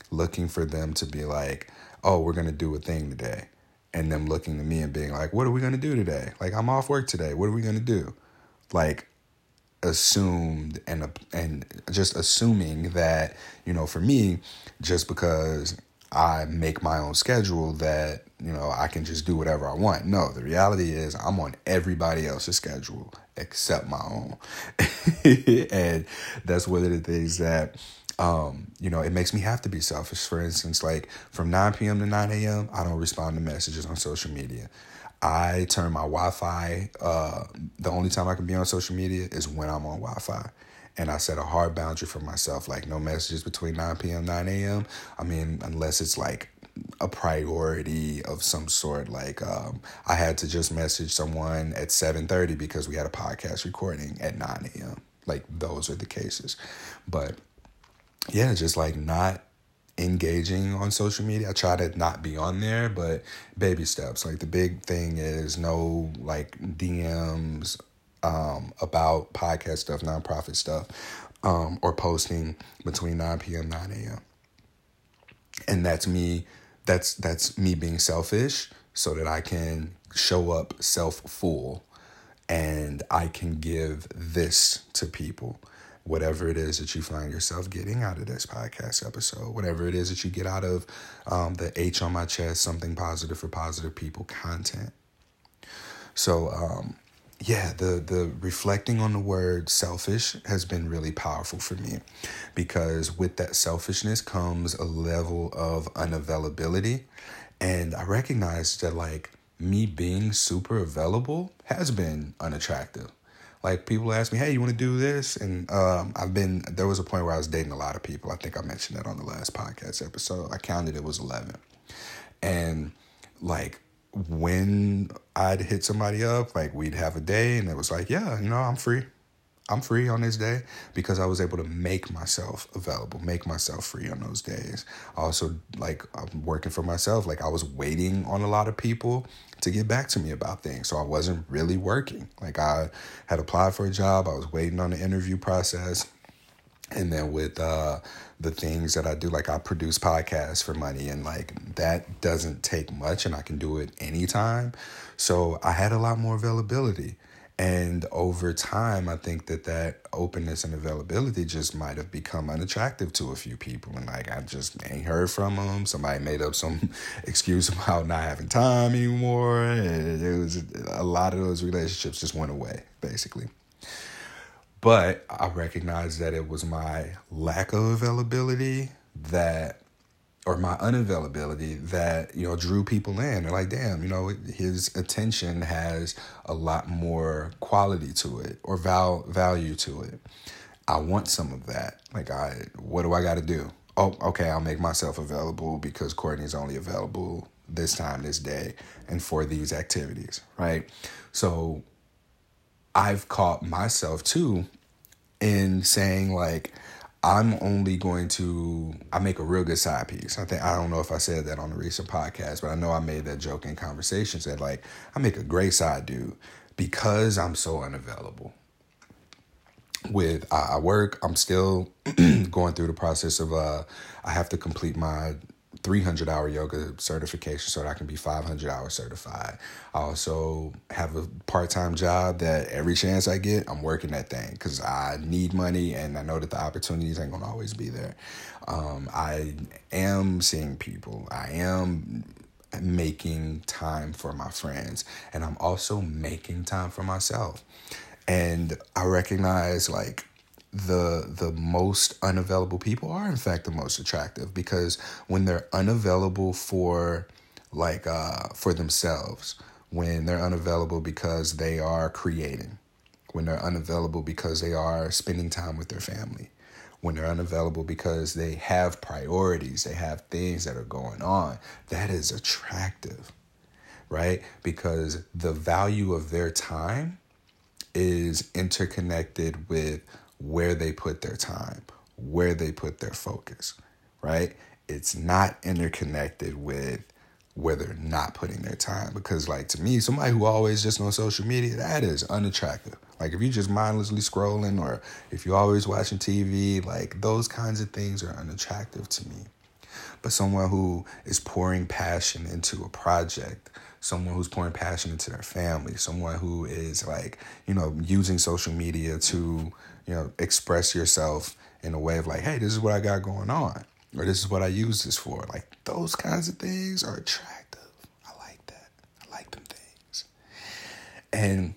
Looking for them to be like, oh, we're going to do a thing today. And them looking to me and being like, what are we going to do today? Like, I'm off work today. What are we going to do? Like, assumed and and just assuming that you know for me just because I make my own schedule that you know I can just do whatever I want. No, the reality is I'm on everybody else's schedule except my own. and that's one of the things that um, you know, it makes me have to be selfish. For instance, like from 9 p.m. to 9 a.m., I don't respond to messages on social media. I turn my Wi Fi, uh, the only time I can be on social media is when I'm on Wi Fi. And I set a hard boundary for myself, like no messages between 9 p.m. 9 a.m. I mean, unless it's like a priority of some sort. Like um, I had to just message someone at 7:30 because we had a podcast recording at 9 a.m. Like those are the cases. But yeah, just like not engaging on social media. I try to not be on there, but baby steps. Like the big thing is no like DMs um, about podcast stuff, nonprofit stuff, um, or posting between 9 p.m. 9 a.m. And that's me. That's that's me being selfish so that I can show up self full and I can give this to people whatever it is that you find yourself getting out of this podcast episode, whatever it is that you get out of um, the H on my chest, something positive for positive people content. So, um, yeah, the the reflecting on the word selfish has been really powerful for me because with that selfishness comes a level of unavailability. And I recognize that like me being super available has been unattractive like people ask me, "Hey, you want to do this?" And um, I've been there was a point where I was dating a lot of people. I think I mentioned that on the last podcast episode. I counted it was eleven, and like when I'd hit somebody up, like we'd have a day, and it was like, "Yeah, you know, I'm free. I'm free on this day because I was able to make myself available, make myself free on those days. Also, like I'm working for myself, like I was waiting on a lot of people to get back to me about things. So I wasn't really working. Like I had applied for a job, I was waiting on the interview process. And then with uh, the things that I do, like I produce podcasts for money, and like that doesn't take much, and I can do it anytime. So I had a lot more availability. And over time, I think that that openness and availability just might have become unattractive to a few people. And like, I just ain't heard from them. Somebody made up some excuse about not having time anymore. And it was a lot of those relationships just went away, basically. But I recognized that it was my lack of availability that or my unavailability that you know drew people in. They're like, damn, you know, his attention has a lot more quality to it or val value to it. I want some of that. Like, I what do I got to do? Oh, okay, I'll make myself available because Courtney's only available this time, this day, and for these activities, right? So, I've caught myself too in saying like I'm only going to I make a real good side piece. I think I don't know if I said that on a recent podcast, but I know I made that joke in conversations that like I make a great side dude because I'm so unavailable. With I work, I'm still going through the process of uh I have to complete my 300 hour yoga certification so that I can be 500 hours certified. I also have a part time job that every chance I get, I'm working that thing because I need money and I know that the opportunities ain't gonna always be there. Um, I am seeing people, I am making time for my friends, and I'm also making time for myself. And I recognize like the the most unavailable people are in fact the most attractive because when they're unavailable for like uh for themselves when they're unavailable because they are creating when they're unavailable because they are spending time with their family when they're unavailable because they have priorities they have things that are going on that is attractive right? Because the value of their time is interconnected with where they put their time, where they put their focus, right? It's not interconnected with where they're not putting their time. Because, like, to me, somebody who always just on social media, that is unattractive. Like, if you're just mindlessly scrolling or if you're always watching TV, like, those kinds of things are unattractive to me. But someone who is pouring passion into a project, someone who's pouring passion into their family, someone who is like, you know, using social media to, you know, express yourself in a way of like, hey, this is what I got going on, or this is what I use this for. Like those kinds of things are attractive. I like that. I like them things. And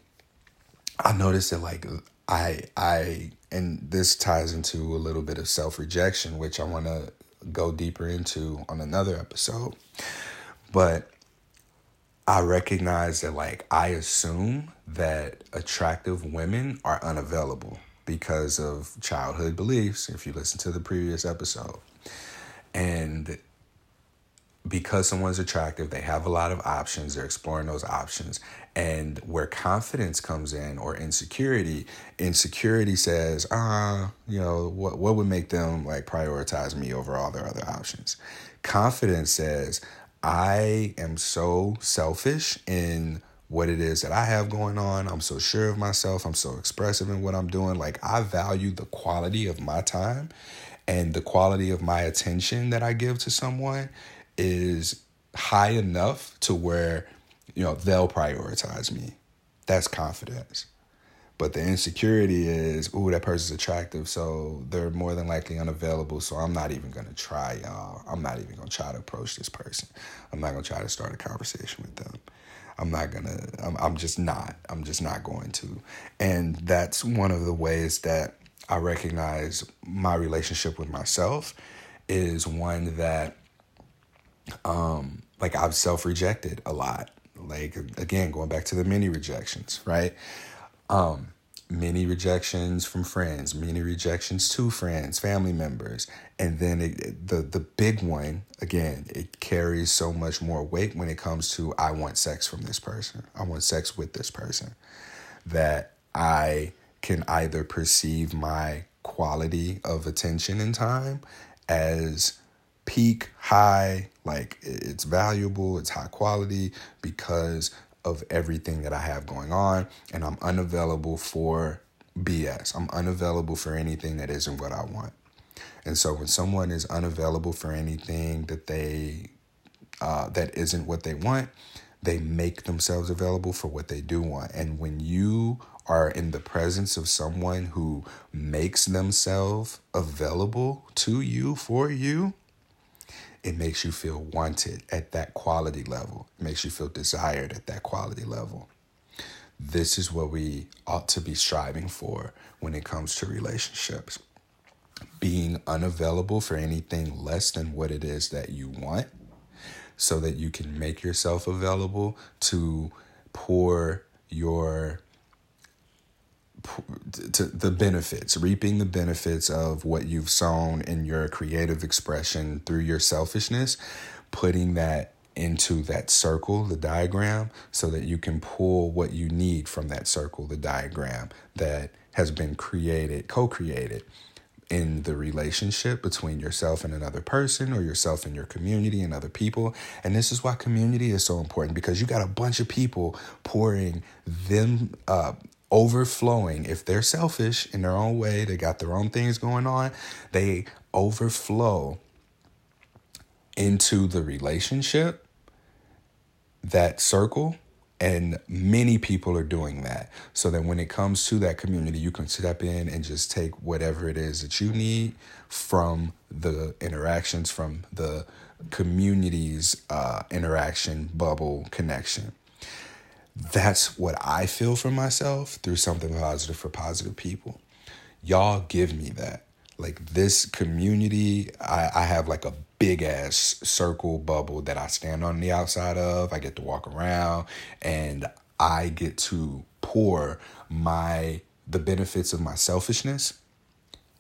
I noticed that like I I and this ties into a little bit of self-rejection, which I want to go deeper into on another episode. But I recognize that like I assume that attractive women are unavailable because of childhood beliefs if you listen to the previous episode. And because someone's attractive, they have a lot of options, they're exploring those options. And where confidence comes in or insecurity, insecurity says, ah, you know, what what would make them like prioritize me over all their other options? Confidence says, I am so selfish in what it is that I have going on. I'm so sure of myself. I'm so expressive in what I'm doing. Like, I value the quality of my time and the quality of my attention that I give to someone is high enough to where, you know, they'll prioritize me. That's confidence. But the insecurity is, ooh, that person's attractive, so they're more than likely unavailable. So I'm not even gonna try, y'all. I'm not even gonna try to approach this person. I'm not gonna try to start a conversation with them. I'm not gonna. I'm. I'm just not. I'm just not going to. And that's one of the ways that I recognize my relationship with myself is one that, um, like I've self rejected a lot. Like again, going back to the many rejections, right? Um, many rejections from friends, many rejections to friends, family members, and then it, the the big one again. It carries so much more weight when it comes to I want sex from this person. I want sex with this person. That I can either perceive my quality of attention and time as peak high like it's valuable it's high quality because of everything that I have going on, and I'm unavailable for BS. I'm unavailable for anything that isn't what I want. And so when someone is unavailable for anything that they uh, that isn't what they want, they make themselves available for what they do want. And when you are in the presence of someone who makes themselves available to you for you, it makes you feel wanted at that quality level. It makes you feel desired at that quality level. This is what we ought to be striving for when it comes to relationships. Being unavailable for anything less than what it is that you want, so that you can make yourself available to pour your to the benefits, reaping the benefits of what you've sown in your creative expression through your selfishness, putting that into that circle, the diagram, so that you can pull what you need from that circle, the diagram that has been created, co created in the relationship between yourself and another person or yourself and your community and other people. And this is why community is so important because you got a bunch of people pouring them uh, overflowing. If they're selfish in their own way, they got their own things going on, they overflow into the relationship, that circle. And many people are doing that. So that when it comes to that community, you can step in and just take whatever it is that you need from the interactions, from the community's uh, interaction bubble connection that's what I feel for myself through something positive for positive people. y'all give me that. Like this community, I, I have like a big ass circle bubble that I stand on the outside of. I get to walk around and I get to pour my the benefits of my selfishness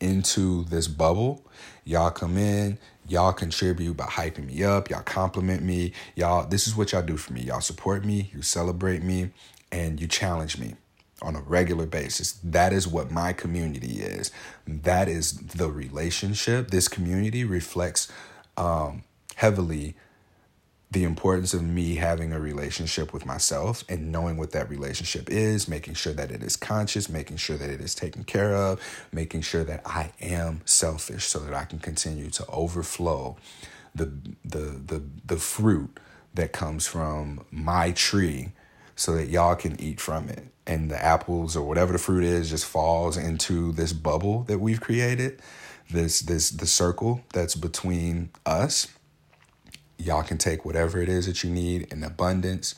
into this bubble. Y'all come in, y'all contribute by hyping me up, y'all compliment me. Y'all this is what y'all do for me. Y'all support me, you celebrate me, and you challenge me on a regular basis. That is what my community is. That is the relationship. This community reflects um, heavily the importance of me having a relationship with myself and knowing what that relationship is, making sure that it is conscious, making sure that it is taken care of, making sure that I am selfish so that I can continue to overflow the the the the fruit that comes from my tree so that y'all can eat from it. And the apples or whatever the fruit is just falls into this bubble that we've created this this the circle that's between us y'all can take whatever it is that you need in abundance.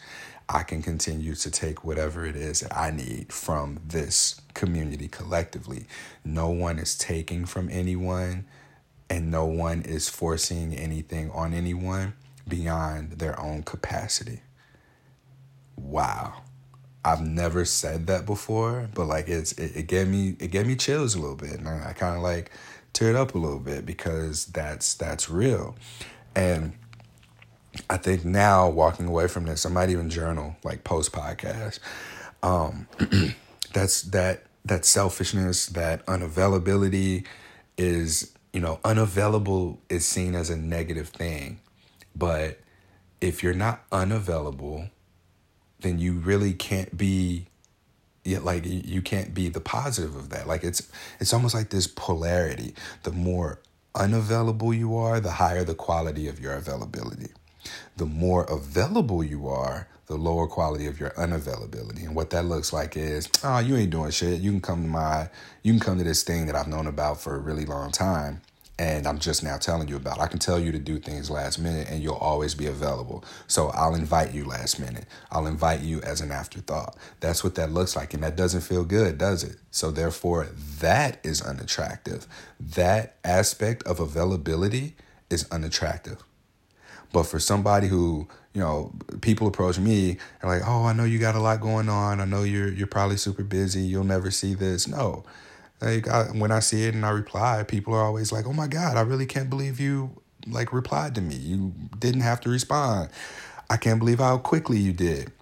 I can continue to take whatever it is that i need from this community collectively. No one is taking from anyone and no one is forcing anything on anyone beyond their own capacity. Wow. I've never said that before, but like it's it, it gave me it gave me chills a little bit, and I, I kind of like teared up a little bit because that's that's real, and I think now walking away from this, I might even journal like post podcast. Um, that's that that selfishness, that unavailability is you know unavailable is seen as a negative thing, but if you're not unavailable then you really can't be yet like you can't be the positive of that. Like it's it's almost like this polarity. The more unavailable you are the higher the quality of your availability the more available you are the lower quality of your unavailability and what that looks like is oh you ain't doing shit you can come to my you can come to this thing that i've known about for a really long time and I'm just now telling you about. I can tell you to do things last minute and you'll always be available. So I'll invite you last minute. I'll invite you as an afterthought. That's what that looks like. And that doesn't feel good, does it? So therefore, that is unattractive. That aspect of availability is unattractive. But for somebody who, you know, people approach me and like, oh, I know you got a lot going on. I know you're you're probably super busy. You'll never see this. No like I, when I see it and I reply, people are always like, "Oh my god, I really can't believe you like replied to me. You didn't have to respond. I can't believe how quickly you did."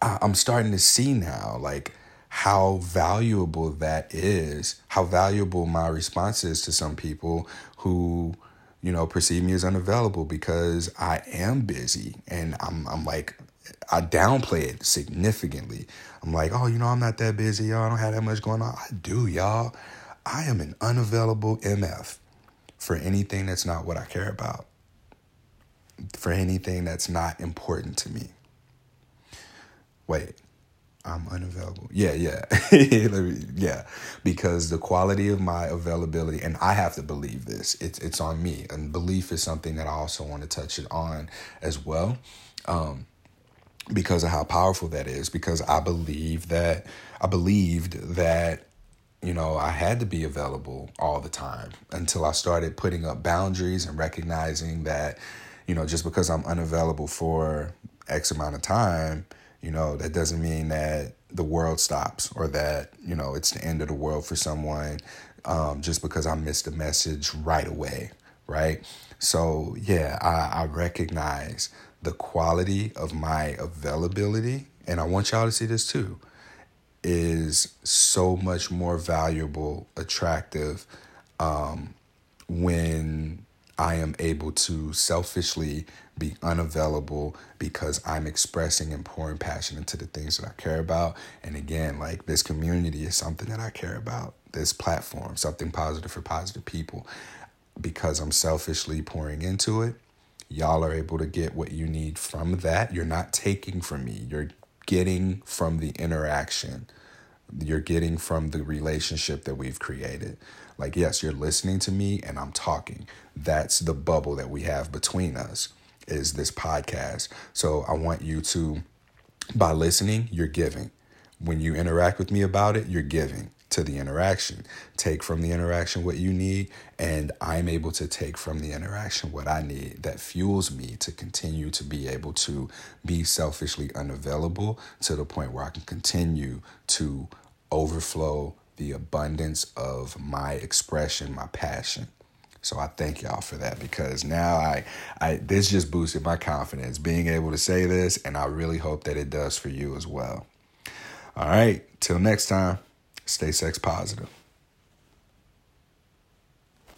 I, I'm starting to see now like how valuable that is, how valuable my response is to some people who you know perceive me as unavailable because I am busy and I'm I'm like I downplay it significantly. I'm like, oh, you know, I'm not that busy, y'all. I don't have that much going on. I do, y'all. I am an unavailable MF for anything that's not what I care about, for anything that's not important to me. Wait, I'm unavailable. Yeah, yeah. yeah. Because the quality of my availability, and I have to believe this, it's, it's on me. And belief is something that I also want to touch it on as well. Um, because of how powerful that is because I believe that I believed that you know I had to be available all the time until I started putting up boundaries and recognizing that you know just because I'm unavailable for x amount of time you know that doesn't mean that the world stops or that you know it's the end of the world for someone um, just because I missed a message right away right? So yeah I, I recognize the quality of my availability, and I want y'all to see this too, is so much more valuable, attractive um, when I am able to selfishly be unavailable because I'm expressing and pouring passion into the things that I care about. And again, like this community is something that I care about. This platform, something positive for positive people, because I'm selfishly pouring into it Y'all are able to get what you need from that. You're not taking from me, you're getting from the interaction. You're getting from the relationship that we've created. Like, yes, you're listening to me and I'm talking. That's the bubble that we have between us, is this podcast. So I want you to, by listening, you're giving. When you interact with me about it, you're giving. to the interaction. Take from the interaction what you need, and I'm able to take from the interaction what I need that fuels me to continue to be able to be selfishly unavailable to the point where I can continue to overflow the abundance of my expression, my passion. So I thank y'all for that because now I, I this just boosted my confidence being able to say this, and I really hope that it does for you as well. All right, till next time, stay sex positive.